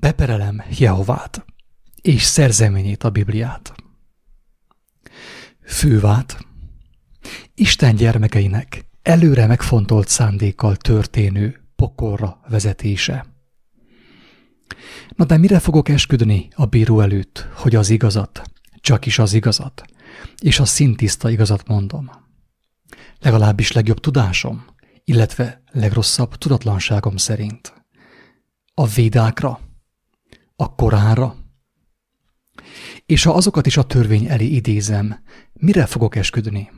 beperelem Jehovát, és szerzeményét a Bibliát. Fővát, Isten gyermekeinek előre megfontolt szándékkal történő pokolra vezetése. Na de mire fogok esküdni a bíró előtt, hogy az igazat, csak is az igazat, és a szintiszta igazat mondom? Legalábbis legjobb tudásom, illetve legrosszabb tudatlanságom szerint. A védákra, a koránra, és ha azokat is a törvény elé idézem, mire fogok esküdni?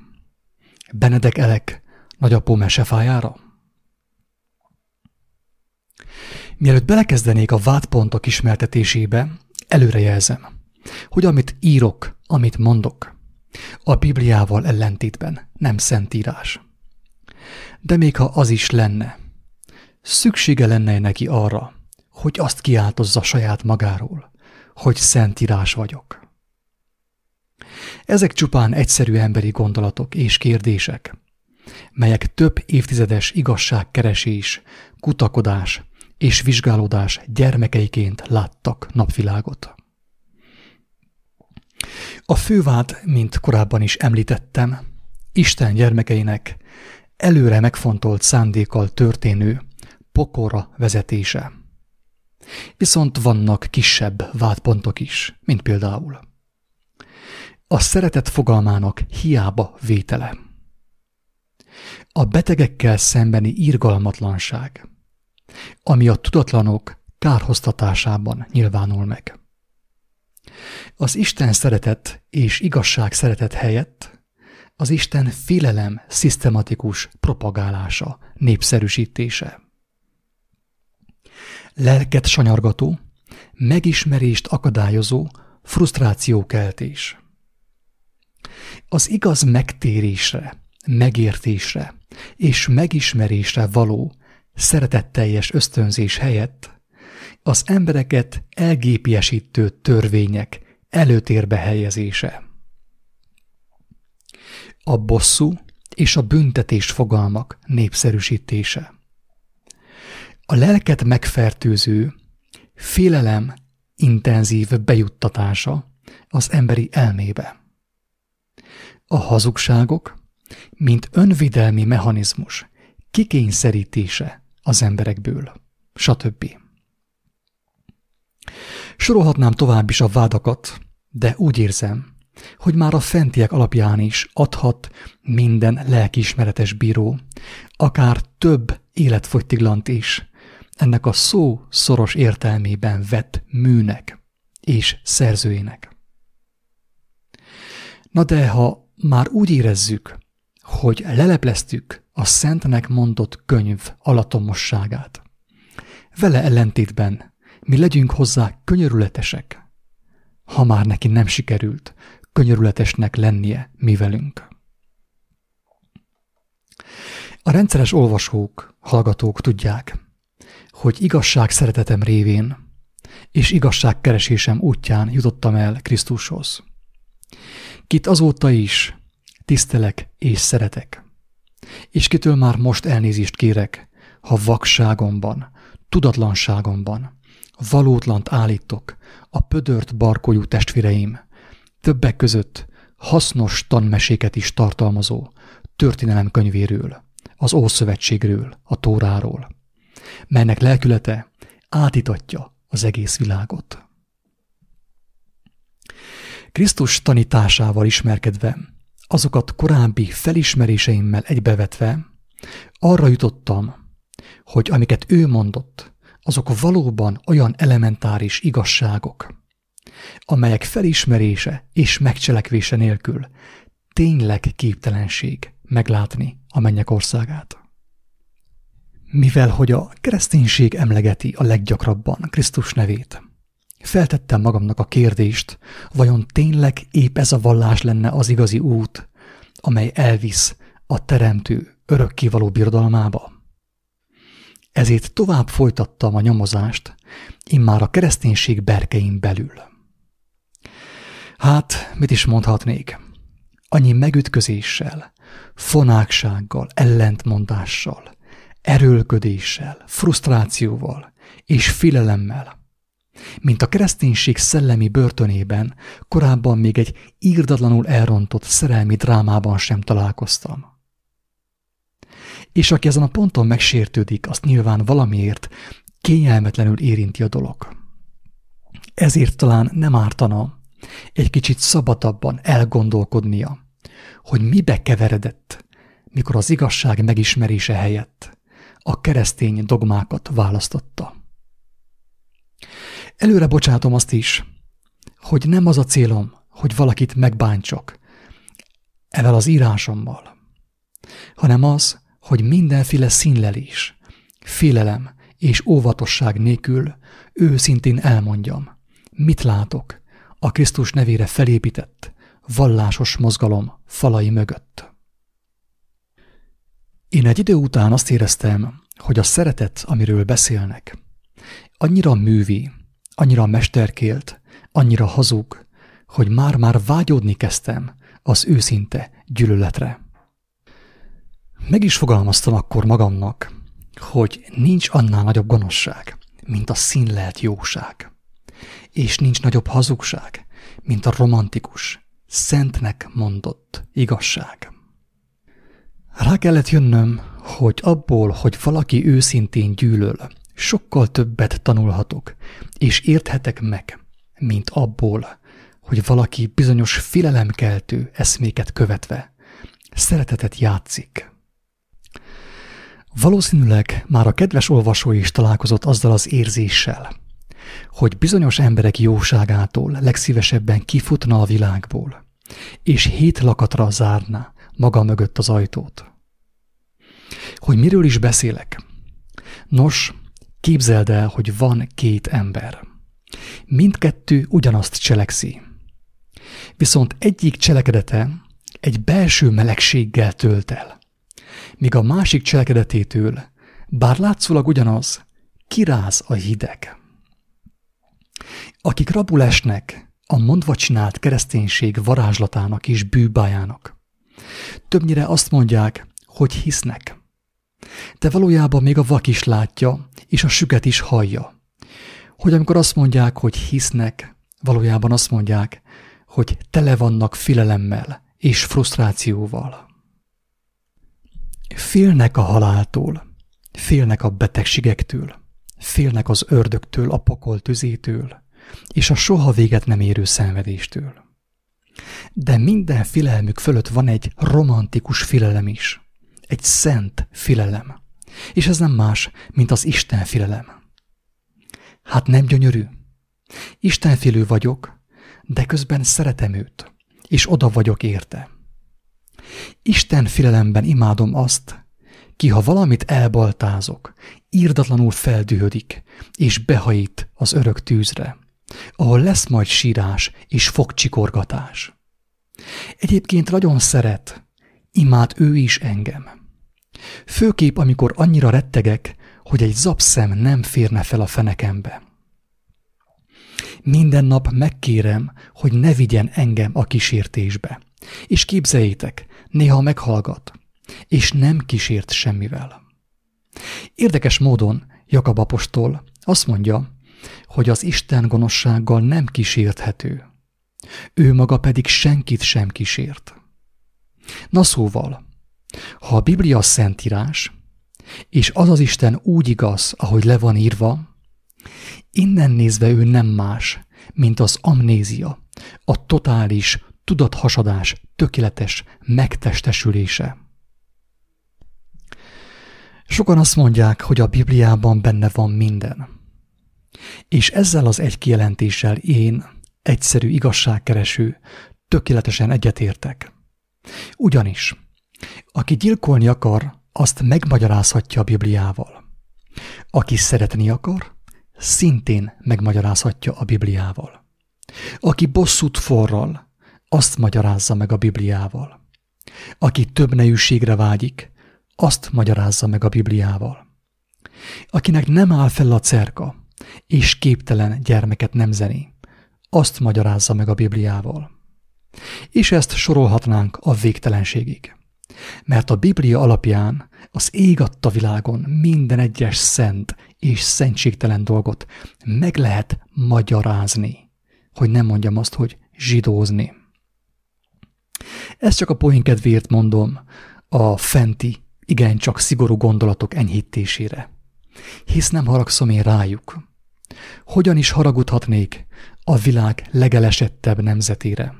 Benedek Elek nagyapó mesefájára? Mielőtt belekezdenék a vádpontok ismertetésébe, előrejelzem, hogy amit írok, amit mondok, a Bibliával ellentétben nem szentírás. De még ha az is lenne, szüksége lenne neki arra, hogy azt kiáltozza saját magáról, hogy szentírás vagyok. Ezek csupán egyszerű emberi gondolatok és kérdések, melyek több évtizedes igazságkeresés, kutakodás és vizsgálódás gyermekeiként láttak napvilágot. A fővád, mint korábban is említettem, Isten gyermekeinek előre megfontolt szándékkal történő pokora vezetése. Viszont vannak kisebb vádpontok is, mint például a szeretet fogalmának hiába vétele. A betegekkel szembeni irgalmatlanság, ami a tudatlanok kárhoztatásában nyilvánul meg. Az Isten szeretet és igazság szeretet helyett az Isten félelem szisztematikus propagálása, népszerűsítése. Lelket sanyargató, megismerést akadályozó frusztrációkeltés. Az igaz megtérésre, megértésre és megismerésre való szeretetteljes ösztönzés helyett az embereket elgépiesítő törvények előtérbe helyezése. A bosszú és a büntetés fogalmak népszerűsítése. A lelket megfertőző, félelem intenzív bejuttatása az emberi elmébe. A hazugságok, mint önvidelmi mechanizmus kikényszerítése az emberekből, stb. Sorolhatnám tovább is a vádakat, de úgy érzem, hogy már a fentiek alapján is adhat minden lelkiismeretes bíró, akár több életfogytiglant is, ennek a szó szoros értelmében vett műnek és szerzőjének. Na de ha már úgy érezzük, hogy lelepleztük a szentnek mondott könyv alatomosságát, vele ellentétben mi legyünk hozzá könyörületesek, ha már neki nem sikerült könyörületesnek lennie mi velünk. A rendszeres olvasók, hallgatók tudják, hogy igazság szeretetem révén és igazságkeresésem útján jutottam el Krisztushoz. Kit azóta is tisztelek és szeretek, és kitől már most elnézést kérek, ha vakságomban, tudatlanságomban, valótlant állítok a pödört barkójú testvéreim, többek között hasznos tanmeséket is tartalmazó történelemkönyvéről, az Ószövetségről, a Tóráról, melynek lelkülete átítatja az egész világot. Krisztus tanításával ismerkedve, azokat korábbi felismeréseimmel egybevetve, arra jutottam, hogy amiket ő mondott, azok valóban olyan elementáris igazságok, amelyek felismerése és megcselekvése nélkül tényleg képtelenség meglátni a mennyek országát. Mivel hogy a kereszténység emlegeti a leggyakrabban Krisztus nevét, feltettem magamnak a kérdést, vajon tényleg épp ez a vallás lenne az igazi út, amely elvisz a teremtő örökkévaló birodalmába? Ezért tovább folytattam a nyomozást, immár a kereszténység berkein belül. Hát, mit is mondhatnék? Annyi megütközéssel, fonáksággal, ellentmondással, erőlködéssel, frusztrációval és filelemmel, mint a kereszténység szellemi börtönében, korábban még egy írdatlanul elrontott szerelmi drámában sem találkoztam. És aki ezen a ponton megsértődik, azt nyilván valamiért kényelmetlenül érinti a dolog. Ezért talán nem ártana egy kicsit szabadabban elgondolkodnia, hogy mibe keveredett, mikor az igazság megismerése helyett a keresztény dogmákat választotta. Előre bocsátom azt is, hogy nem az a célom, hogy valakit megbántsak evel az írásommal, hanem az, hogy mindenféle színlelés, félelem és óvatosság nélkül őszintén elmondjam, mit látok a Krisztus nevére felépített, vallásos mozgalom falai mögött. Én egy idő után azt éreztem, hogy a szeretet, amiről beszélnek, annyira művi, annyira mesterkélt, annyira hazug, hogy már-már vágyódni kezdtem az őszinte gyűlöletre. Meg is fogalmaztam akkor magamnak, hogy nincs annál nagyobb gonoszság, mint a színlelt jóság. És nincs nagyobb hazugság, mint a romantikus, szentnek mondott igazság. Rá kellett jönnöm, hogy abból, hogy valaki őszintén gyűlöl, sokkal többet tanulhatok, és érthetek meg, mint abból, hogy valaki bizonyos filelemkeltő eszméket követve szeretetet játszik. Valószínűleg már a kedves olvasó is találkozott azzal az érzéssel, hogy bizonyos emberek jóságától legszívesebben kifutna a világból, és hét lakatra zárná maga mögött az ajtót. Hogy miről is beszélek? Nos, Képzeld el, hogy van két ember. Mindkettő ugyanazt cselekszi. Viszont egyik cselekedete egy belső melegséggel tölt el, míg a másik cselekedetétől, bár látszólag ugyanaz, kiráz a hideg. Akik rabul esnek a mondva csinált kereszténység varázslatának és bűbájának, többnyire azt mondják, hogy hisznek, de valójában még a vak is látja, és a süket is hallja. Hogy amikor azt mondják, hogy hisznek, valójában azt mondják, hogy tele vannak filelemmel és frusztrációval. Félnek a haláltól, félnek a betegségektől, félnek az ördögtől, a pokol tüzétől, és a soha véget nem érő szenvedéstől. De minden filelmük fölött van egy romantikus filelem is – egy szent filelem. És ez nem más, mint az Isten filelem. Hát nem gyönyörű? Istenfélő vagyok, de közben szeretem őt, és oda vagyok érte. Isten filelemben imádom azt, ki ha valamit elbaltázok, írdatlanul feldühödik, és behajít az örök tűzre, ahol lesz majd sírás és fogcsikorgatás. Egyébként nagyon szeret, imád ő is engem. Főkép, amikor annyira rettegek, hogy egy zapszem nem férne fel a fenekembe. Minden nap megkérem, hogy ne vigyen engem a kísértésbe. És képzeljétek, néha meghallgat, és nem kísért semmivel. Érdekes módon Jakab apostol azt mondja, hogy az Isten gonoszsággal nem kísérthető. Ő maga pedig senkit sem kísért. Na szóval, ha a Biblia szentírás, és az az Isten úgy igaz, ahogy le van írva, innen nézve ő nem más, mint az amnézia, a totális tudathasadás tökéletes megtestesülése. Sokan azt mondják, hogy a Bibliában benne van minden. És ezzel az egy kijelentéssel én, egyszerű igazságkereső, tökéletesen egyetértek. Ugyanis aki gyilkolni akar, azt megmagyarázhatja a Bibliával. Aki szeretni akar, szintén megmagyarázhatja a Bibliával. Aki bosszút forral, azt magyarázza meg a Bibliával. Aki több nejűségre vágyik, azt magyarázza meg a Bibliával. Akinek nem áll fel a cerka, és képtelen gyermeket nemzeni, azt magyarázza meg a Bibliával. És ezt sorolhatnánk a végtelenségig. Mert a Biblia alapján az ég adta világon minden egyes szent és szentségtelen dolgot meg lehet magyarázni, hogy nem mondjam azt, hogy zsidózni. Ezt csak a poén kedvéért mondom a fenti, igencsak szigorú gondolatok enyhítésére. Hisz nem haragszom én rájuk. Hogyan is haragudhatnék a világ legelesettebb nemzetére?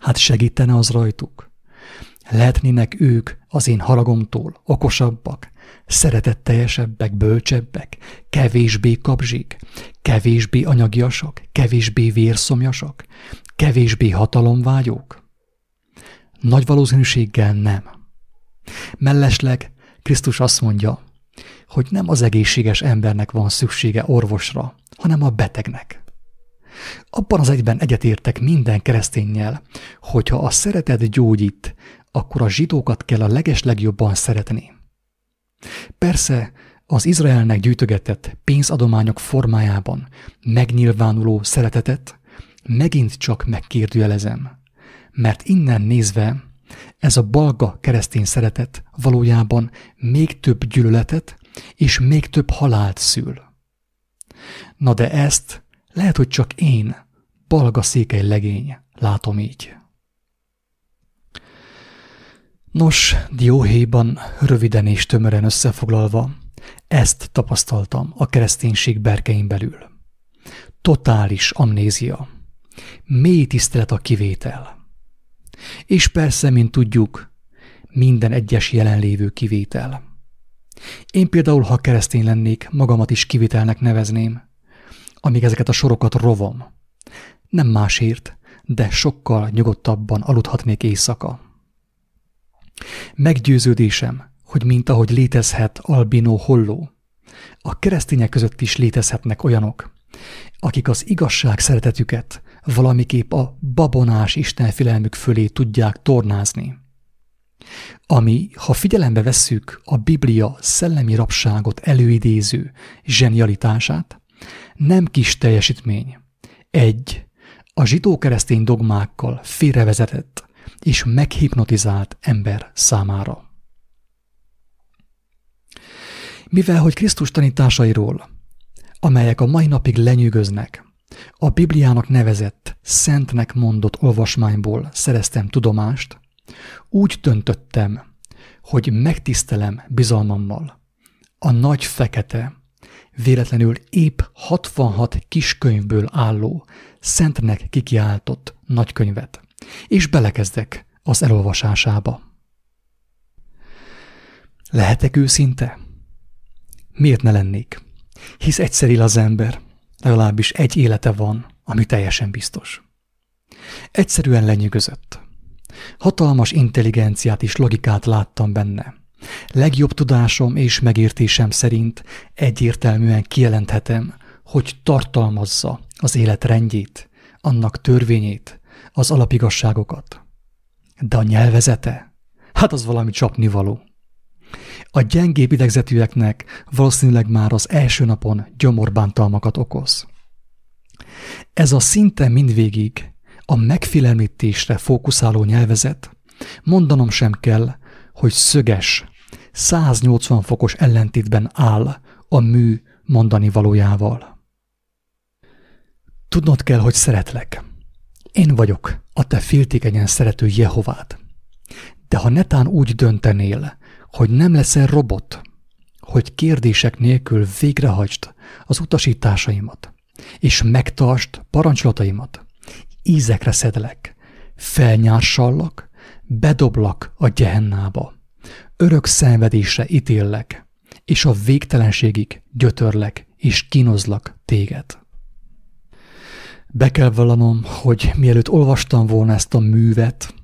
Hát segítene az rajtuk? Lehetnének ők az én haragomtól okosabbak, szeretetteljesebbek, bölcsebbek, kevésbé kapzsik, kevésbé anyagiasak, kevésbé vérszomjasak, kevésbé hatalomvágyók? Nagy valószínűséggel nem. Mellesleg Krisztus azt mondja, hogy nem az egészséges embernek van szüksége orvosra, hanem a betegnek. Abban az egyben egyetértek minden keresztényel, hogyha a szeretet gyógyít, akkor a zsidókat kell a legeslegjobban szeretni. Persze az Izraelnek gyűjtögetett pénzadományok formájában megnyilvánuló szeretetet megint csak megkérdőjelezem, mert innen nézve ez a balga keresztény szeretet valójában még több gyűlöletet és még több halált szül. Na de ezt lehet, hogy csak én, balga székely legény, látom így. Nos, dióhéjban röviden és tömören összefoglalva, ezt tapasztaltam a kereszténység berkein belül. Totális amnézia. Mély tisztelet a kivétel. És persze, mint tudjuk, minden egyes jelenlévő kivétel. Én például, ha keresztény lennék, magamat is kivételnek nevezném, amíg ezeket a sorokat rovom. Nem másért, de sokkal nyugodtabban aludhatnék éjszaka. Meggyőződésem, hogy mint ahogy létezhet albino holló, a keresztények között is létezhetnek olyanok, akik az igazság szeretetüket valamiképp a babonás istenfélelmük fölé tudják tornázni. Ami, ha figyelembe vesszük a Biblia szellemi rabságot előidéző zsenialitását, nem kis teljesítmény. Egy, a zsidó-keresztény dogmákkal félrevezetett és meghipnotizált ember számára. Mivel, hogy Krisztus tanításairól, amelyek a mai napig lenyűgöznek, a Bibliának nevezett, szentnek mondott olvasmányból szereztem tudomást, úgy döntöttem, hogy megtisztelem bizalmammal a nagy fekete, véletlenül épp 66 kiskönyvből álló, szentnek kikiáltott nagykönyvet, és belekezdek az elolvasásába. Lehetek őszinte? Miért ne lennék? Hisz egyszer él az ember, legalábbis egy élete van, ami teljesen biztos. Egyszerűen lenyűgözött. Hatalmas intelligenciát és logikát láttam benne. Legjobb tudásom és megértésem szerint egyértelműen kijelenthetem, hogy tartalmazza az élet rendjét, annak törvényét, az alapigasságokat. De a nyelvezete? Hát az valami csapnivaló. A gyengébb idegzetűeknek valószínűleg már az első napon gyomorbántalmakat okoz. Ez a szinte mindvégig a megfélemlítésre fókuszáló nyelvezet, mondanom sem kell, hogy szöges, 180 fokos ellentétben áll a mű mondani valójával. Tudnod kell, hogy szeretlek. Én vagyok a te féltékenyen szerető Jehovád. De ha netán úgy döntenél, hogy nem leszel robot, hogy kérdések nélkül végrehajtsd az utasításaimat, és megtartsd parancsolataimat, ízekre szedlek, felnyársallak, bedoblak a gyehennába, örök szenvedésre ítéllek, és a végtelenségig gyötörlek és kínozlak téged. Be kell vallanom, hogy mielőtt olvastam volna ezt a művet,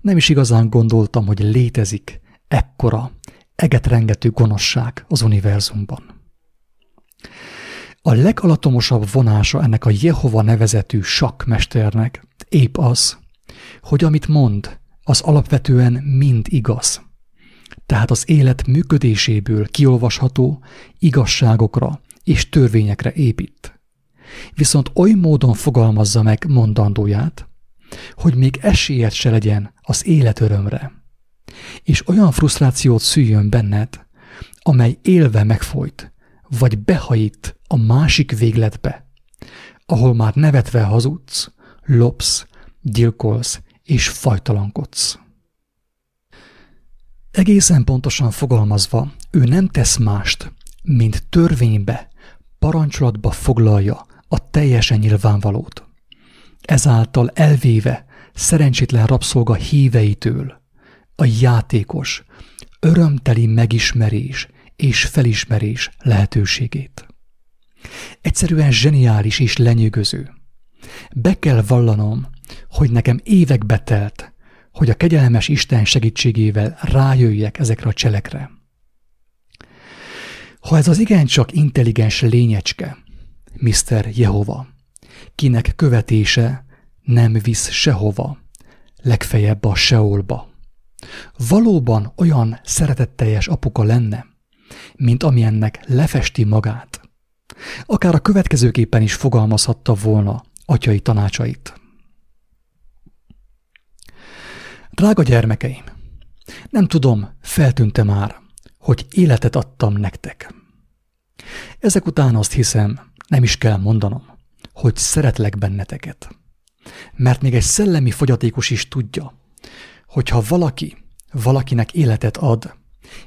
nem is igazán gondoltam, hogy létezik ekkora, egetrengető gonoszság az univerzumban. A legalatomosabb vonása ennek a Jehova nevezetű sakkmesternek épp az, hogy amit mond, az alapvetően mind igaz. Tehát az élet működéséből kiolvasható igazságokra és törvényekre épít. Viszont oly módon fogalmazza meg mondandóját, hogy még esélyed se legyen az élet örömre. és olyan frusztrációt szüljön benned, amely élve megfolyt, vagy behajít a másik végletbe, ahol már nevetve hazudsz, lopsz, gyilkolsz és fajtalankodsz. Egészen pontosan fogalmazva, ő nem tesz mást, mint törvénybe, parancsolatba foglalja a teljesen nyilvánvalót. Ezáltal elvéve szerencsétlen rabszolga híveitől a játékos, örömteli megismerés és felismerés lehetőségét. Egyszerűen zseniális és lenyűgöző. Be kell vallanom, hogy nekem évekbe telt, hogy a kegyelmes Isten segítségével rájöjjek ezekre a cselekre. Ha ez az igencsak intelligens lényecske, Mr. Jehova, kinek követése nem visz sehova, legfeljebb a seolba. Valóban olyan szeretetteljes apuka lenne, mint amilyennek lefesti magát. Akár a következőképpen is fogalmazhatta volna atyai tanácsait. Drága gyermekeim, nem tudom, feltűnte már, hogy életet adtam nektek. Ezek után azt hiszem, nem is kell mondanom, hogy szeretlek benneteket. Mert még egy szellemi fogyatékos is tudja, hogy ha valaki valakinek életet ad,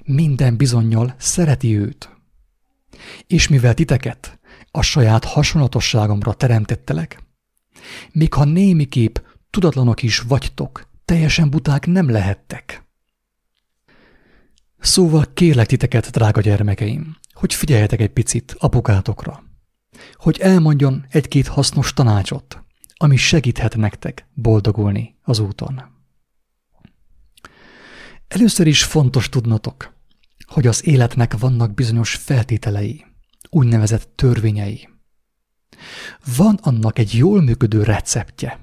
minden bizonyal szereti őt. És mivel titeket a saját hasonlatosságomra teremtettelek, még ha némiképp tudatlanok is vagytok, teljesen buták nem lehettek. Szóval kérlek titeket, drága gyermekeim, hogy figyeljetek egy picit apukátokra, hogy elmondjon egy-két hasznos tanácsot, ami segíthet nektek boldogulni az úton. Először is fontos tudnotok, hogy az életnek vannak bizonyos feltételei, úgynevezett törvényei. Van annak egy jól működő receptje,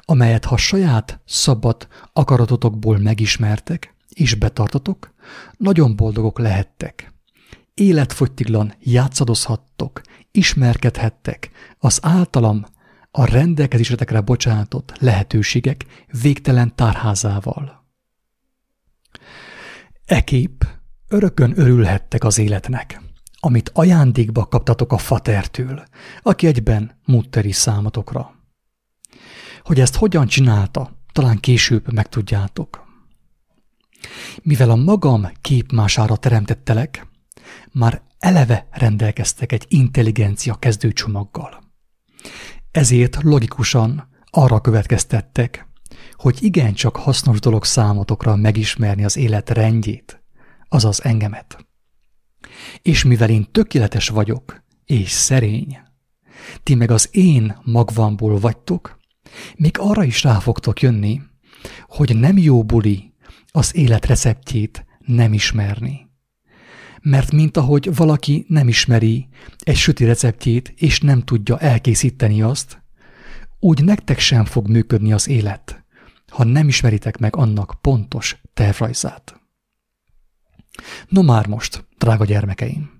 amelyet ha saját szabad akaratotokból megismertek és betartatok, nagyon boldogok lehettek. Életfogytiglan játszadozhattok, ismerkedhettek az általam a rendelkezésetekre bocsátott lehetőségek végtelen tárházával. Ekép örökön örülhettek az életnek, amit ajándékba kaptatok a fatertől, aki egyben mutteri számotokra. Hogy ezt hogyan csinálta, talán később megtudjátok. Mivel a magam képmására teremtettelek, már eleve rendelkeztek egy intelligencia kezdőcsomaggal. Ezért logikusan arra következtettek, hogy igencsak hasznos dolog számotokra megismerni az élet rendjét, azaz engemet. És mivel én tökéletes vagyok, és szerény, ti meg az én magvamból vagytok, még arra is rá fogtok jönni, hogy nem jó buli az élet receptjét nem ismerni. Mert mint ahogy valaki nem ismeri egy süti receptjét, és nem tudja elkészíteni azt, úgy nektek sem fog működni az élet, ha nem ismeritek meg annak pontos tervrajzát. No már most, drága gyermekeim,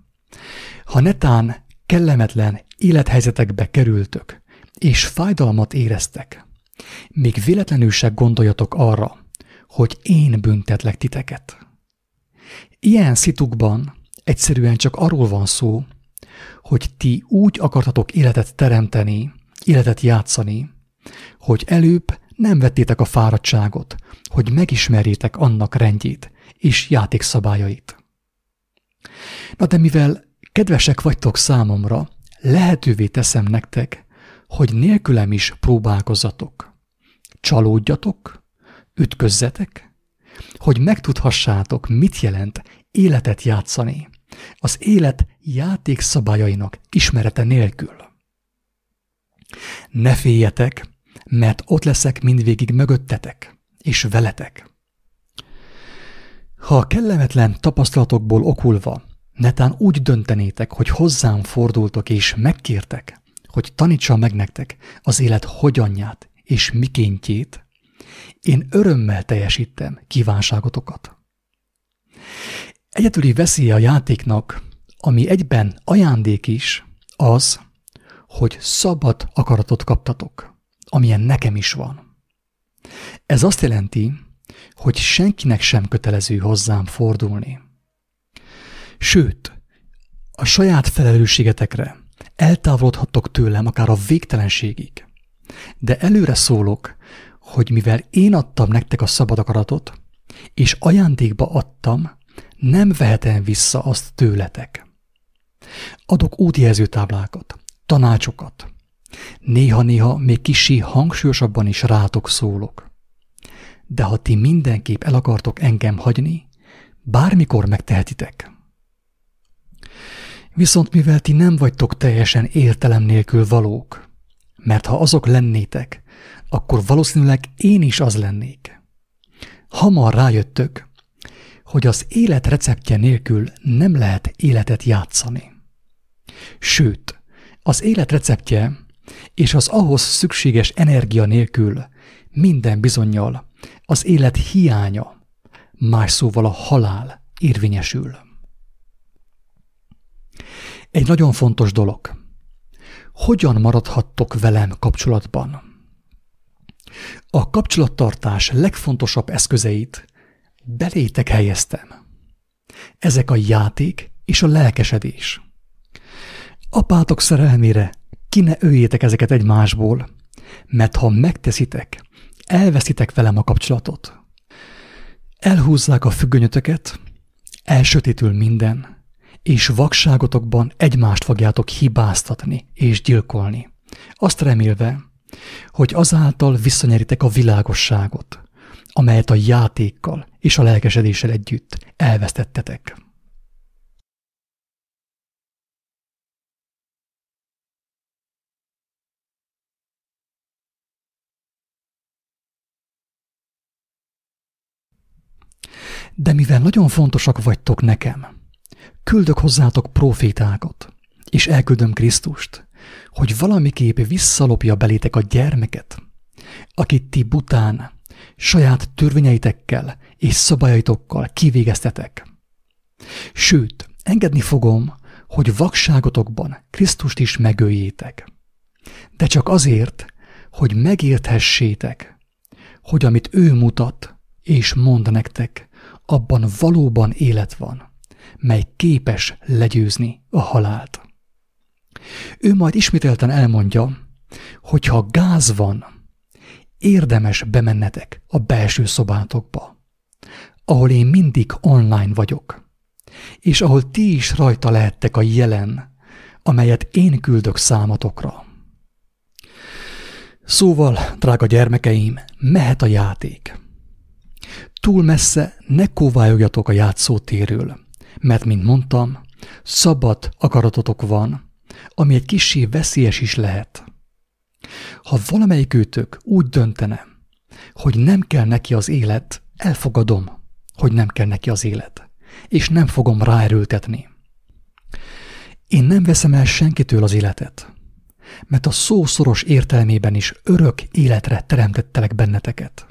ha netán kellemetlen élethelyzetekbe kerültök, és fájdalmat éreztek, még véletlenül se gondoljatok arra, hogy én büntetlek titeket. Ilyen szitukban egyszerűen csak arról van szó, hogy ti úgy akartatok életet teremteni, életet játszani, hogy előbb nem vettétek a fáradtságot, hogy megismerjétek annak rendjét és játékszabályait. Na de mivel kedvesek vagytok számomra, lehetővé teszem nektek, hogy nélkülem is próbálkozzatok. Csalódjatok, ütközzetek, hogy megtudhassátok, mit jelent életet játszani, az élet játékszabályainak ismerete nélkül. Ne féljetek, mert ott leszek mindvégig mögöttetek, és veletek. Ha a kellemetlen tapasztalatokból okulva netán úgy döntenétek, hogy hozzám fordultok és megkértek, hogy tanítsa meg nektek az élet hogyanját és mikéntjét, én örömmel teljesítem kívánságotokat. Egyetüli veszélye a játéknak, ami egyben ajándék is, az, hogy szabad akaratot kaptatok, amilyen nekem is van. Ez azt jelenti, hogy senkinek sem kötelező hozzám fordulni. Sőt, a saját felelősségetekre eltávolodhattok tőlem akár a végtelenségig. De előre szólok, hogy mivel én adtam nektek a szabad akaratot, és ajándékba adtam, nem vehetem vissza azt tőletek. Adok útjelzőtáblákat, tanácsokat. Néha-néha még kisi hangsúlyosabban is rátok szólok. De ha ti mindenképp el akartok engem hagyni, bármikor megtehetitek. Viszont mivel ti nem vagytok teljesen értelem nélkül valók, mert ha azok lennétek, akkor valószínűleg én is az lennék. Hamar rájöttök, hogy az élet receptje nélkül nem lehet életet játszani. Sőt, az élet receptje és az ahhoz szükséges energia nélkül minden bizonyal az élet hiánya, más szóval a halál érvényesül. Egy nagyon fontos dolog. Hogyan maradhattok velem kapcsolatban? A kapcsolattartás legfontosabb eszközeit belétek helyeztem. Ezek a játék és a lelkesedés. Apátok szerelmére ki ne öljétek ezeket egymásból, mert ha megteszitek, elveszitek velem a kapcsolatot. Elhúzzák a függönyötöket, elsötétül minden, és vakságotokban egymást fogjátok hibáztatni és gyilkolni. Azt remélve, hogy azáltal visszanyeritek a világosságot, amelyet a játékkal és a lelkesedéssel együtt elvesztettetek. De mivel nagyon fontosak vagytok nekem, küldök hozzátok profétákat, és elküldöm Krisztust, hogy valamiképp visszalopja belétek a gyermeket, akit ti bután, saját törvényeitekkel és szabályaitokkal kivégeztetek. Sőt, engedni fogom, hogy vakságotokban Krisztust is megöljétek. De csak azért, hogy megérthessétek, hogy amit ő mutat és mond nektek, abban valóban élet van, mely képes legyőzni a halált. Ő majd ismételten elmondja, hogy ha gáz van, érdemes bemennetek a belső szobátokba, ahol én mindig online vagyok, és ahol ti is rajta lehettek a jelen, amelyet én küldök számatokra. Szóval, drága gyermekeim, mehet a játék. Túl messze ne kóvályogjatok a játszótérről, mert, mint mondtam, szabad akaratotok van, ami egy kissé veszélyes is lehet. Ha valamelyik őtök úgy döntene, hogy nem kell neki az élet, elfogadom, hogy nem kell neki az élet, és nem fogom ráerőltetni. Én nem veszem el senkitől az életet, mert a szó szoros értelmében is örök életre teremtettelek benneteket.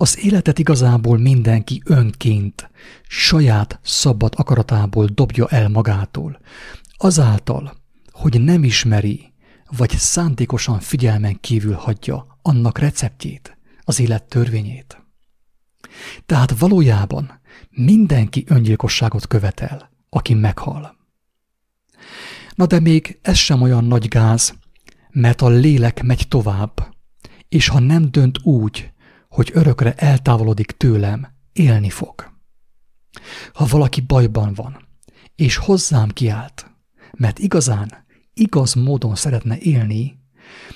Az életet igazából mindenki önként, saját szabad akaratából dobja el magától, azáltal, hogy nem ismeri, vagy szándékosan figyelmen kívül hagyja annak receptjét, az élet törvényét. Tehát valójában mindenki öngyilkosságot követel, aki meghal. Na de még ez sem olyan nagy gáz, mert a lélek megy tovább, és ha nem dönt úgy, hogy örökre eltávolodik tőlem, élni fog. Ha valaki bajban van, és hozzám kiált, mert igazán, igaz módon szeretne élni,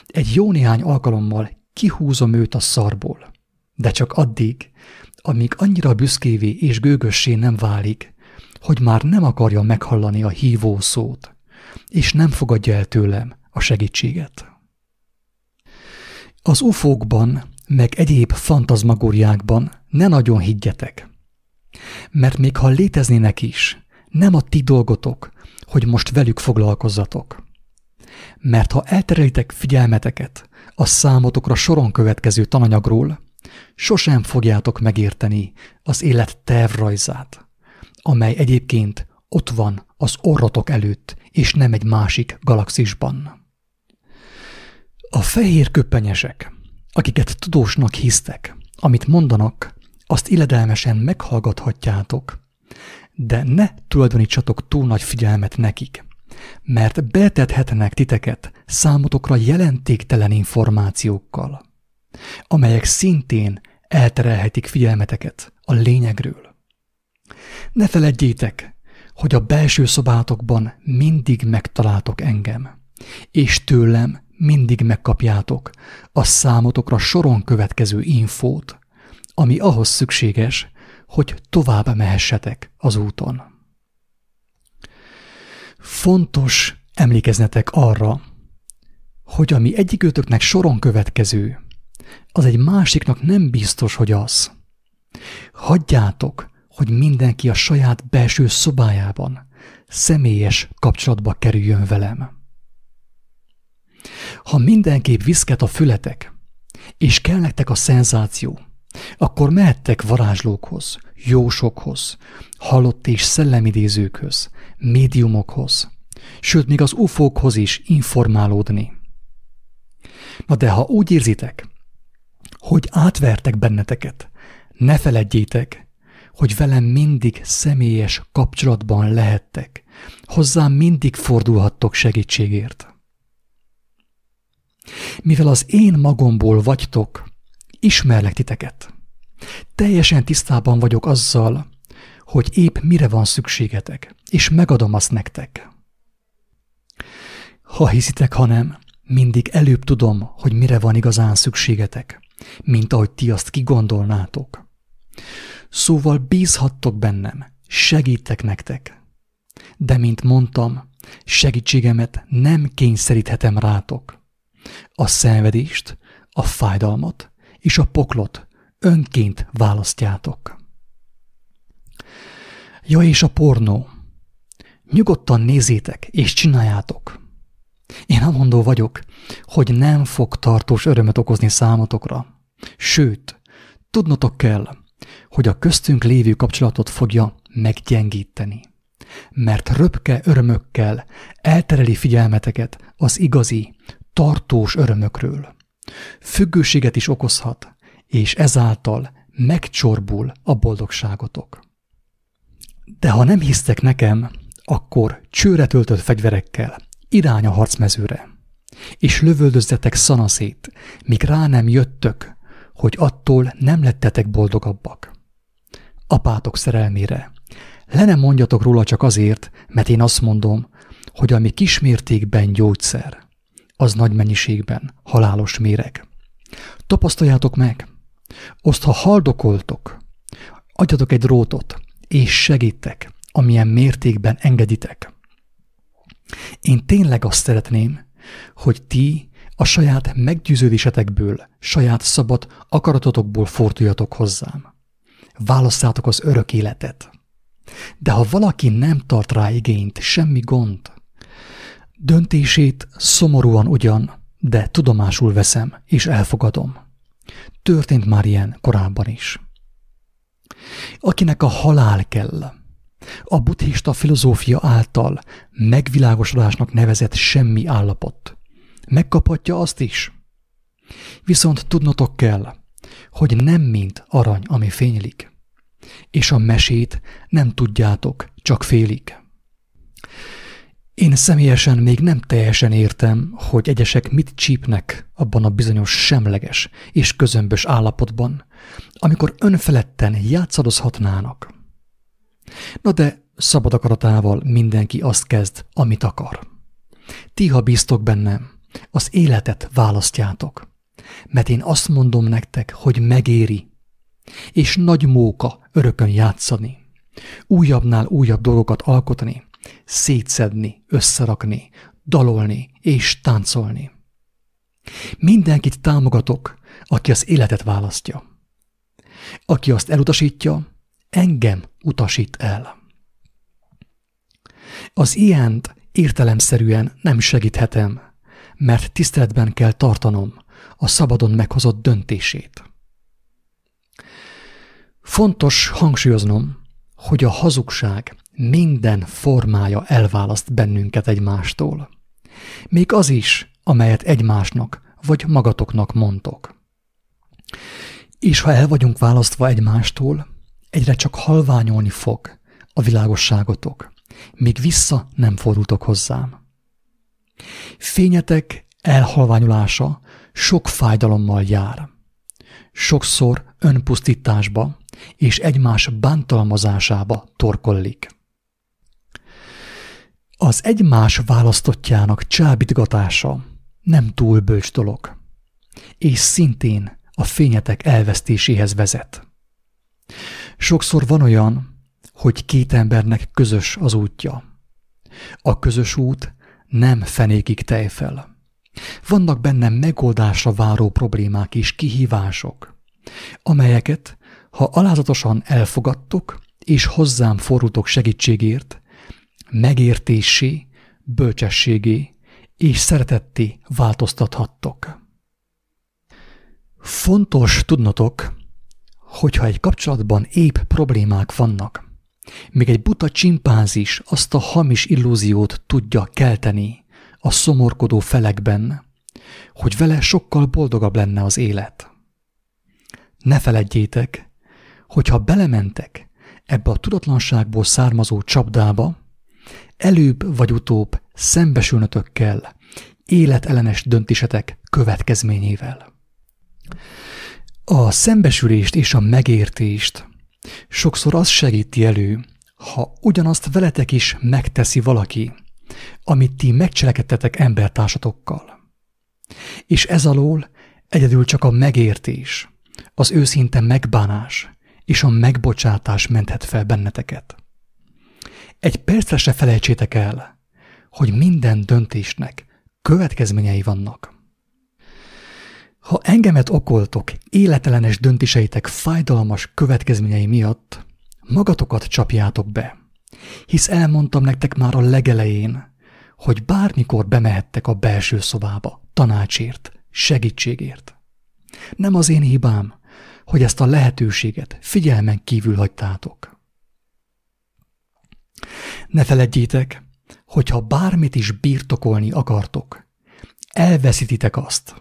egy jó néhány alkalommal kihúzom őt a szarból, de csak addig, amíg annyira büszkévé és gőgössé nem válik, hogy már nem akarja meghallani a hívó szót, és nem fogadja el tőlem a segítséget. Az ufókban meg egyéb fantazmagóriákban ne nagyon higgyetek. Mert még ha léteznének is, nem a ti dolgotok, hogy most velük foglalkozzatok. Mert ha elterelitek figyelmeteket a számotokra soron következő tananyagról, sosem fogjátok megérteni az élet tervrajzát, amely egyébként ott van az orrotok előtt, és nem egy másik galaxisban. A fehér köppenyesek akiket tudósnak hisztek, amit mondanak, azt illedelmesen meghallgathatjátok, de ne tulajdonítsatok túl nagy figyelmet nekik, mert betethetnek titeket számotokra jelentéktelen információkkal, amelyek szintén elterelhetik figyelmeteket a lényegről. Ne feledjétek, hogy a belső szobátokban mindig megtaláltok engem, és tőlem mindig megkapjátok a számotokra soron következő infót, ami ahhoz szükséges, hogy tovább mehessetek az úton. Fontos emlékeznetek arra, hogy ami egyikőtöknek soron következő, az egy másiknak nem biztos, hogy az. Hagyjátok, hogy mindenki a saját belső szobájában személyes kapcsolatba kerüljön velem. Ha mindenképp viszket a fületek, és kell nektek a szenzáció, akkor mehettek varázslókhoz, jósokhoz, halott és szellemidézőkhöz, médiumokhoz, sőt, még az ufókhoz is informálódni. Na de ha úgy érzitek, hogy átvertek benneteket, ne feledjétek, hogy velem mindig személyes kapcsolatban lehettek, hozzám mindig fordulhattok segítségért. Mivel az én magomból vagytok, ismerlek titeket. Teljesen tisztában vagyok azzal, hogy épp mire van szükségetek, és megadom azt nektek. Ha hiszitek, ha nem, mindig előbb tudom, hogy mire van igazán szükségetek, mint ahogy ti azt kigondolnátok. Szóval bízhattok bennem, segítek nektek. De, mint mondtam, segítségemet nem kényszeríthetem rátok. A szenvedést, a fájdalmat és a poklot önként választjátok. Ja, és a pornó. Nyugodtan nézzétek és csináljátok. Én amondó vagyok, hogy nem fog tartós örömet okozni számotokra. Sőt, tudnotok kell, hogy a köztünk lévő kapcsolatot fogja meggyengíteni. Mert röpke örömökkel eltereli figyelmeteket az igazi, tartós örömökről. Függőséget is okozhat, és ezáltal megcsorbul a boldogságotok. De ha nem hisztek nekem, akkor csőre töltött fegyverekkel irány a harcmezőre, és lövöldözzetek szanaszét, míg rá nem jöttök, hogy attól nem lettetek boldogabbak. Apátok szerelmére, le nem mondjatok róla csak azért, mert én azt mondom, hogy ami kismértékben gyógyszer, az nagy mennyiségben halálos méreg. Tapasztaljátok meg, azt ha haldokoltok, adjatok egy drótot, és segítek, amilyen mértékben engeditek. Én tényleg azt szeretném, hogy ti a saját meggyőződésetekből, saját szabad akaratotokból forduljatok hozzám. Válasszátok az örök életet. De ha valaki nem tart rá igényt, semmi gond. Döntését szomorúan ugyan, de tudomásul veszem és elfogadom. Történt már ilyen korábban is. Akinek a halál kell, a buddhista filozófia által megvilágosodásnak nevezett semmi állapot, megkaphatja azt is. Viszont tudnotok kell, hogy nem mint arany, ami fénylik, és a mesét nem tudjátok, csak félig. Én személyesen még nem teljesen értem, hogy egyesek mit csípnek abban a bizonyos semleges és közömbös állapotban, amikor önfeledten játszadozhatnának. Na de szabad akaratával mindenki azt kezd, amit akar. Ti, ha bíztok bennem, az életet választjátok, mert én azt mondom nektek, hogy megéri, és nagy móka örökön játszani, újabbnál újabb dolgokat alkotni, szétszedni, összerakni, dalolni és táncolni. Mindenkit támogatok, aki az életet választja. Aki azt elutasítja, engem utasít el. Az ilyent értelemszerűen nem segíthetem, mert tiszteletben kell tartanom a szabadon meghozott döntését. Fontos hangsúlyoznom, hogy a hazugság minden formája elválaszt bennünket egymástól. Még az is, amelyet egymásnak vagy magatoknak mondtok. És ha el vagyunk választva egymástól, egyre csak halványolni fog a világosságotok, míg vissza nem fordultok hozzám. Fényetek elhalványulása sok fájdalommal jár. Sokszor önpusztításba és egymás bántalmazásába torkollik. Az egymás választottjának csábítgatása nem túl bölcs dolog, és szintén a fényetek elvesztéséhez vezet. Sokszor van olyan, hogy két embernek közös az útja. A közös út nem fenékig tejfel. Vannak benne megoldásra váró problémák és kihívások, amelyeket, ha alázatosan elfogadtok és hozzám fordultok segítségért, megértésé, bölcsességé és szeretetté változtathattok. Fontos tudnotok, hogyha egy kapcsolatban épp problémák vannak, még egy buta csimpánzis azt a hamis illúziót tudja kelteni a szomorkodó felekben, hogy vele sokkal boldogabb lenne az élet. Ne feledjétek, hogyha belementek ebbe a tudatlanságból származó csapdába, előbb vagy utóbb szembesülnötök kell életellenes döntésetek következményével. A szembesülést és a megértést sokszor az segíti elő, ha ugyanazt veletek is megteszi valaki, amit ti megcselekedtetek embertársatokkal. És ez alól egyedül csak a megértés, az őszinte megbánás és a megbocsátás menthet fel benneteket. Egy percre se felejtsétek el, hogy minden döntésnek következményei vannak. Ha engemet okoltok életelenes döntéseitek fájdalmas következményei miatt, magatokat csapjátok be, hisz elmondtam nektek már a legelején, hogy bármikor bemehettek a belső szobába tanácsért, segítségért. Nem az én hibám, hogy ezt a lehetőséget figyelmen kívül hagytátok. Ne feledjétek, hogyha bármit is birtokolni akartok, elveszítitek azt,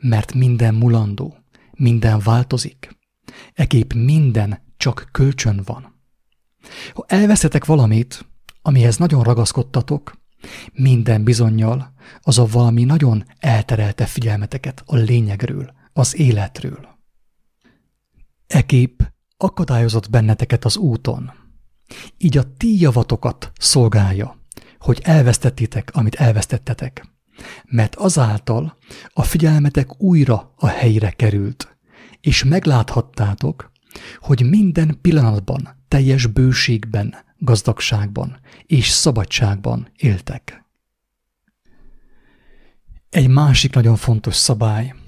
mert minden mulandó, minden változik, ekép minden csak kölcsön van. Ha elveszetek valamit, amihez nagyon ragaszkodtatok, minden bizonyal az a valami nagyon elterelte figyelmeteket a lényegről, az életről. Ekép akadályozott benneteket az úton. Így a ti javatokat szolgálja, hogy elvesztettétek, amit elvesztettetek. Mert azáltal a figyelmetek újra a helyre került, és megláthattátok, hogy minden pillanatban teljes bőségben, gazdagságban és szabadságban éltek. Egy másik nagyon fontos szabály –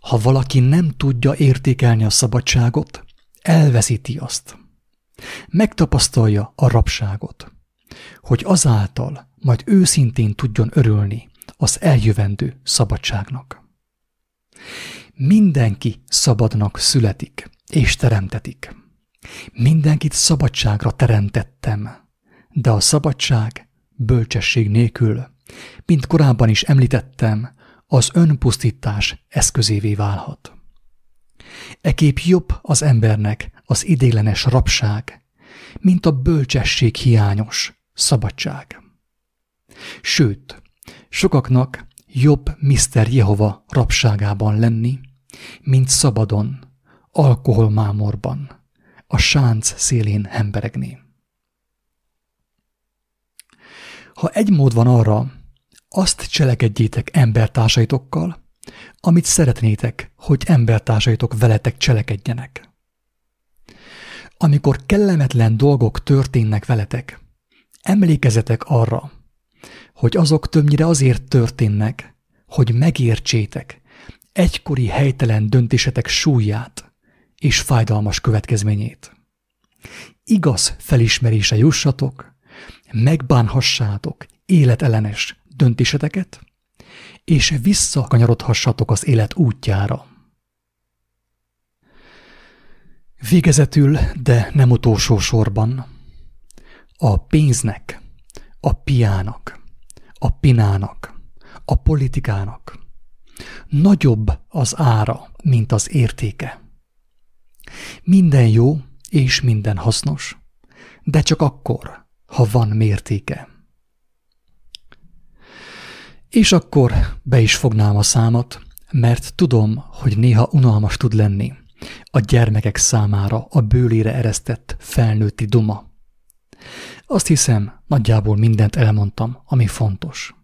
ha valaki nem tudja értékelni a szabadságot, elveszíti azt. Megtapasztalja a rabságot, hogy azáltal majd őszintén tudjon örülni az eljövendő szabadságnak. Mindenki szabadnak születik és teremtetik. Mindenkit szabadságra teremtettem, de a szabadság bölcsesség nélkül, mint korábban is említettem, az önpusztítás eszközévé válhat. Ekép jobb az embernek az idéglenes rabság, mint a bölcsesség hiányos szabadság. Sőt, sokaknak jobb Mr. Jehova rabságában lenni, mint szabadon, alkoholmámorban, a sánc szélén hemberegni. Ha egy mód van arra, azt cselekedjétek embertársaitokkal, amit szeretnétek, hogy embertársaitok veletek cselekedjenek. Amikor kellemetlen dolgok történnek veletek, emlékezetek arra, hogy azok többnyire azért történnek, hogy megértsétek egykori helytelen döntésetek súlyát és fájdalmas következményét. Igaz felismerése jussatok, megbánhassátok életellenes döntéseteket, és visszakanyarodhassatok az élet útjára. Végezetül, de nem utolsó sorban, a pénznek, a piának, a pinának, a politikának, nagyobb az ára, mint az értéke. Minden jó és minden hasznos, de csak akkor, ha van mértéke. És akkor be is fognám a számot, mert tudom, hogy néha unalmas tud lenni a gyermekek számára a bőlére eresztett felnőtti duma. Azt hiszem, nagyjából mindent elmondtam, ami fontos.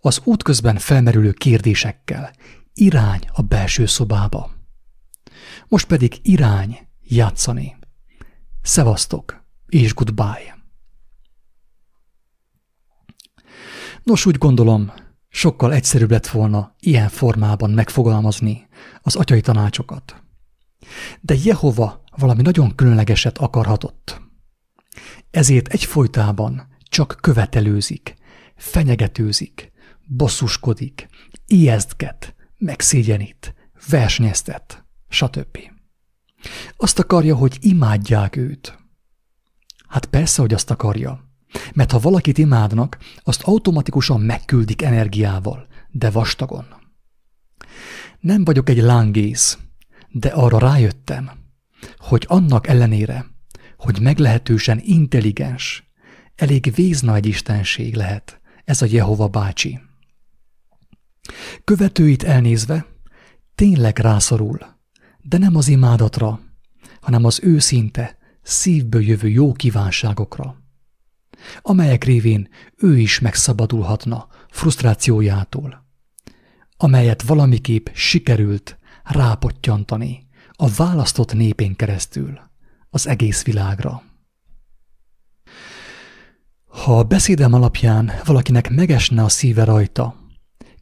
Az útközben felmerülő kérdésekkel irány a belső szobába. Most pedig irány játszani. Szevasztok és goodbye. Nos, úgy gondolom, sokkal egyszerűbb lett volna ilyen formában megfogalmazni az atyai tanácsokat. De Jehova valami nagyon különlegeset akarhatott. Ezért egyfolytában csak követelőzik, fenyegetőzik, bosszuskodik, ijesztget, megszégyenít, versenyeztet, stb. Azt akarja, hogy imádják őt. Hát persze, hogy azt akarja. Mert ha valakit imádnak, azt automatikusan megküldik energiával, de vastagon. Nem vagyok egy lángész, de arra rájöttem, hogy annak ellenére, hogy meglehetősen intelligens, elég egy istenség lehet ez a Jehova bácsi. Követőit elnézve tényleg rászorul, de nem az imádatra, hanem az őszinte, szívből jövő jó kívánságokra amelyek révén ő is megszabadulhatna frusztrációjától, amelyet valamiképp sikerült rápottyantani a választott népén keresztül az egész világra. Ha a beszédem alapján valakinek megesne a szíve rajta,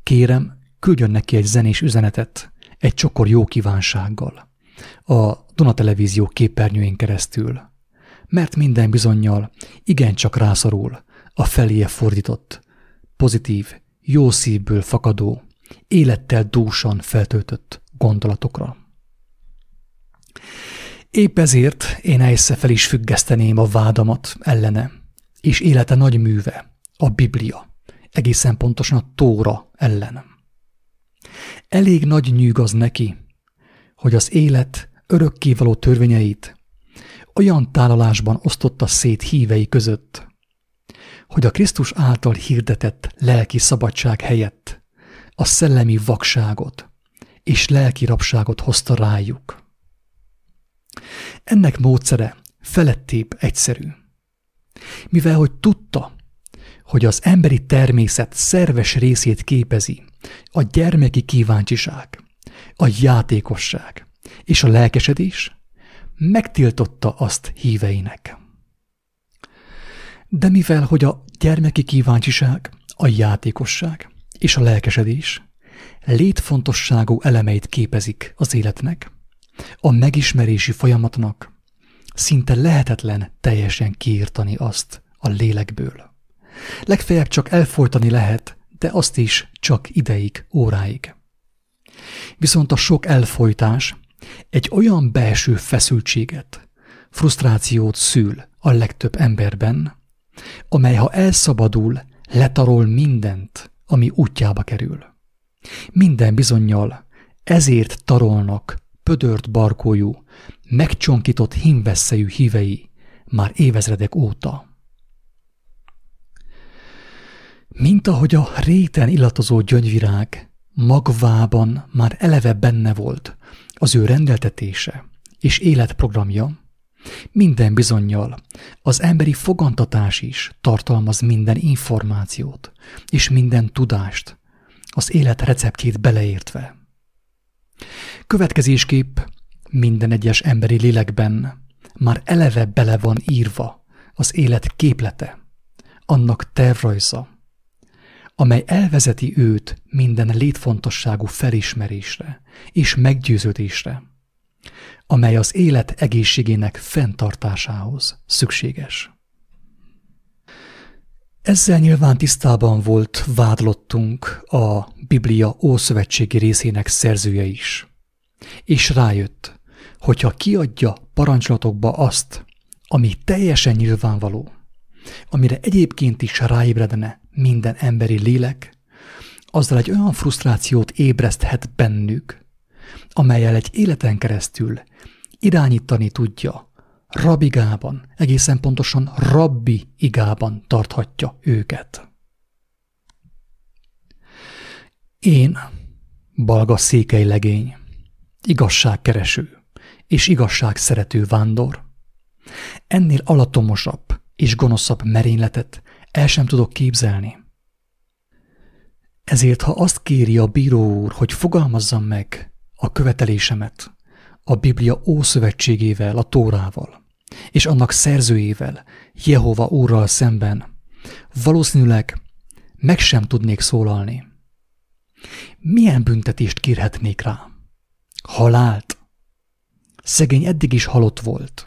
kérem, küldjön neki egy zenés üzenetet, egy csokor jó kívánsággal, a Duna Televízió képernyőjén keresztül mert minden bizonyal igencsak rászorul a feléje fordított, pozitív, jó szívből fakadó, élettel dúsan feltöltött gondolatokra. Épp ezért én egyszer fel is függeszteném a vádamat ellene, és élete nagy műve, a Biblia, egészen pontosan a Tóra ellen. Elég nagy nyűg az neki, hogy az élet örökkévaló törvényeit olyan tálalásban osztotta szét hívei között, hogy a Krisztus által hirdetett lelki szabadság helyett a szellemi vakságot és lelki rabságot hozta rájuk. Ennek módszere felettébb egyszerű. Mivel hogy tudta, hogy az emberi természet szerves részét képezi a gyermeki kíváncsiság, a játékosság és a lelkesedés, megtiltotta azt híveinek. De mivel, hogy a gyermeki kíváncsiság, a játékosság és a lelkesedés létfontosságú elemeit képezik az életnek, a megismerési folyamatnak szinte lehetetlen teljesen kiírtani azt a lélekből. Legfeljebb csak elfolytani lehet, de azt is csak ideig, óráig. Viszont a sok elfolytás egy olyan belső feszültséget, frusztrációt szül a legtöbb emberben, amely ha elszabadul, letarol mindent, ami útjába kerül. Minden bizonyal ezért tarolnak pödört barkójú, megcsonkított hímvesszejű hívei már évezredek óta. Mint ahogy a réten illatozó gyöngyvirág magvában már eleve benne volt az ő rendeltetése és életprogramja, minden bizonyal az emberi fogantatás is tartalmaz minden információt és minden tudást, az élet receptjét beleértve. Következésképp minden egyes emberi lélekben már eleve bele van írva az élet képlete, annak tervrajza, amely elvezeti őt minden létfontosságú felismerésre és meggyőződésre, amely az élet egészségének fenntartásához szükséges. Ezzel nyilván tisztában volt vádlottunk a Biblia ószövetségi részének szerzője is, és rájött, hogyha kiadja parancsolatokba azt, ami teljesen nyilvánvaló, amire egyébként is ráébredne minden emberi lélek, azzal egy olyan frusztrációt ébreszthet bennük, amelyel egy életen keresztül irányítani tudja, rabigában, egészen pontosan rabbi igában tarthatja őket. Én, balga székely legény, igazságkereső és igazságszerető vándor, ennél alatomosabb és gonoszabb merényletet el sem tudok képzelni. Ezért, ha azt kéri a bíró úr, hogy fogalmazzam meg a követelésemet a Biblia ószövetségével, a Tórával, és annak szerzőjével, Jehova úrral szemben, valószínűleg meg sem tudnék szólalni. Milyen büntetést kérhetnék rá? Halált? Szegény eddig is halott volt.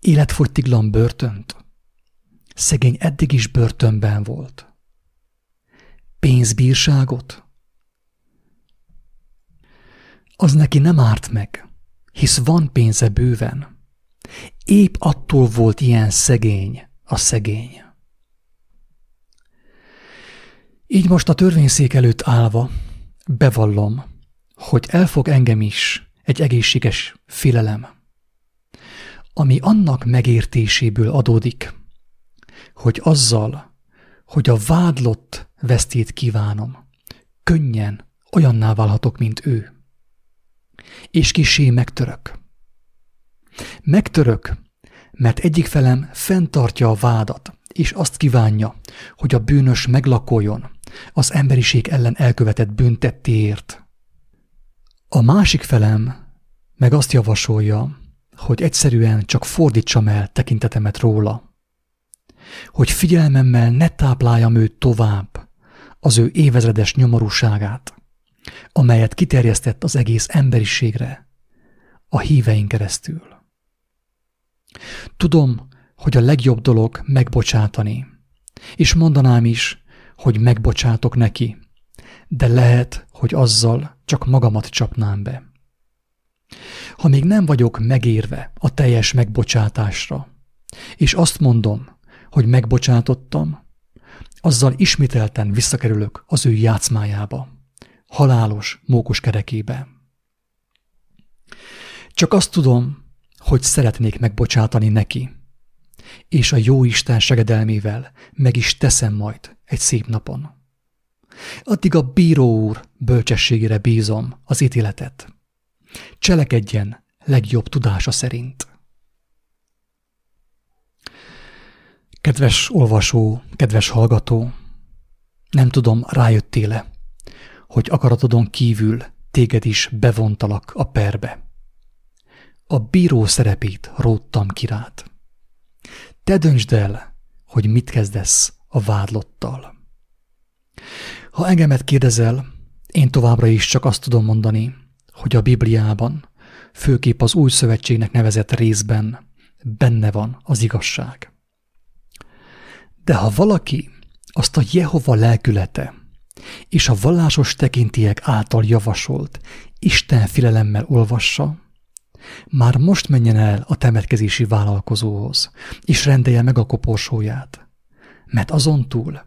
Életfogytiglan börtönt? Szegény eddig is börtönben volt. Pénzbírságot? Az neki nem árt meg, hisz van pénze bőven. Épp attól volt ilyen szegény a szegény. Így most a törvényszék előtt állva bevallom, hogy elfog engem is egy egészséges félelem, ami annak megértéséből adódik, hogy azzal, hogy a vádlott vesztét kívánom, könnyen olyanná válhatok, mint ő. És kisé megtörök. Megtörök, mert egyik felem fenntartja a vádat, és azt kívánja, hogy a bűnös meglakoljon az emberiség ellen elkövetett büntettéért. A másik felem meg azt javasolja, hogy egyszerűen csak fordítsam el tekintetemet róla, hogy figyelmemmel ne tápláljam őt tovább, az ő évezredes nyomorúságát, amelyet kiterjesztett az egész emberiségre, a híveink keresztül. Tudom, hogy a legjobb dolog megbocsátani, és mondanám is, hogy megbocsátok neki, de lehet, hogy azzal csak magamat csapnám be. Ha még nem vagyok megérve a teljes megbocsátásra, és azt mondom, hogy megbocsátottam, azzal ismételten visszakerülök az ő játszmájába, halálos mókus kerekébe. Csak azt tudom, hogy szeretnék megbocsátani neki, és a jó Isten segedelmével meg is teszem majd egy szép napon. Addig a bíró úr bölcsességére bízom az ítéletet. Cselekedjen legjobb tudása szerint. Kedves olvasó, kedves hallgató, nem tudom, rájöttél-e, hogy akaratodon kívül téged is bevontalak a perbe. A bíró szerepét róttam kirát. Te döntsd el, hogy mit kezdesz a vádlottal. Ha engemet kérdezel, én továbbra is csak azt tudom mondani, hogy a Bibliában, főképp az új szövetségnek nevezett részben benne van az igazság. De ha valaki azt a Jehova lelkülete és a vallásos tekintélyek által javasolt Isten filelemmel olvassa, már most menjen el a temetkezési vállalkozóhoz, és rendelje meg a koporsóját. Mert azon túl,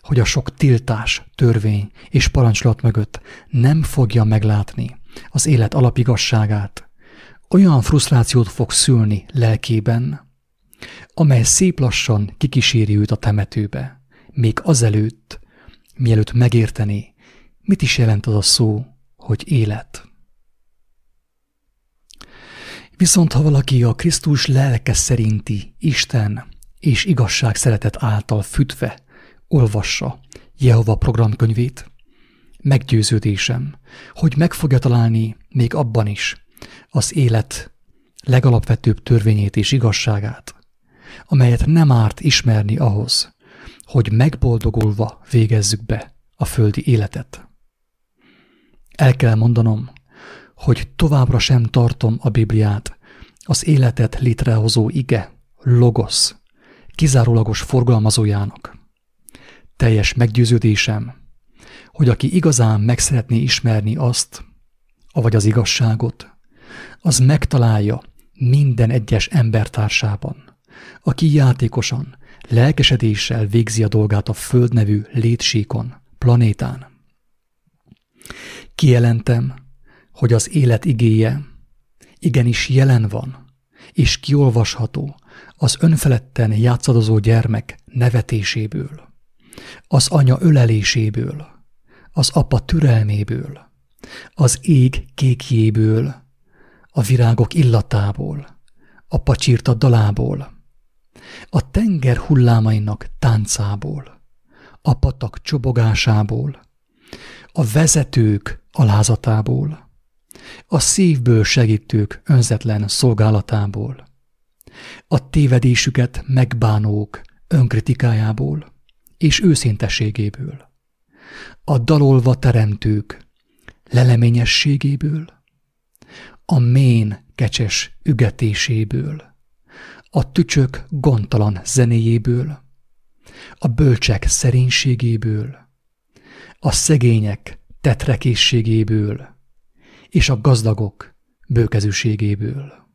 hogy a sok tiltás, törvény és parancsolat mögött nem fogja meglátni az élet alapigasságát, olyan frusztrációt fog szülni lelkében, amely szép lassan kikíséri őt a temetőbe, még azelőtt, mielőtt megérteni, mit is jelent az a szó, hogy élet. Viszont ha valaki a Krisztus lelke szerinti Isten és igazság szeretet által fütve olvassa Jehova programkönyvét, meggyőződésem, hogy meg fogja találni még abban is az élet legalapvetőbb törvényét és igazságát, amelyet nem árt ismerni ahhoz, hogy megboldogulva végezzük be a földi életet. El kell mondanom, hogy továbbra sem tartom a Bibliát az életet létrehozó ige, logosz, kizárólagos forgalmazójának. Teljes meggyőződésem, hogy aki igazán meg szeretné ismerni azt, avagy az igazságot, az megtalálja minden egyes embertársában, aki játékosan, lelkesedéssel végzi a dolgát a föld nevű létsíkon, planétán. Kijelentem, hogy az élet igéje igenis jelen van, és kiolvasható az önfeledten játszadozó gyermek nevetéséből, az anya öleléséből, az apa türelméből, az ég kékjéből, a virágok illatából, a pacsírta dalából, a tenger hullámainak táncából, a patak csobogásából, a vezetők alázatából, a szívből segítők önzetlen szolgálatából, a tévedésüket megbánók önkritikájából és őszintességéből, a dalolva teremtők leleményességéből, a mén kecses ügetéséből, a tücsök gondtalan zenéjéből, a bölcsek szerénységéből, a szegények tetrekészségéből és a gazdagok bőkezűségéből.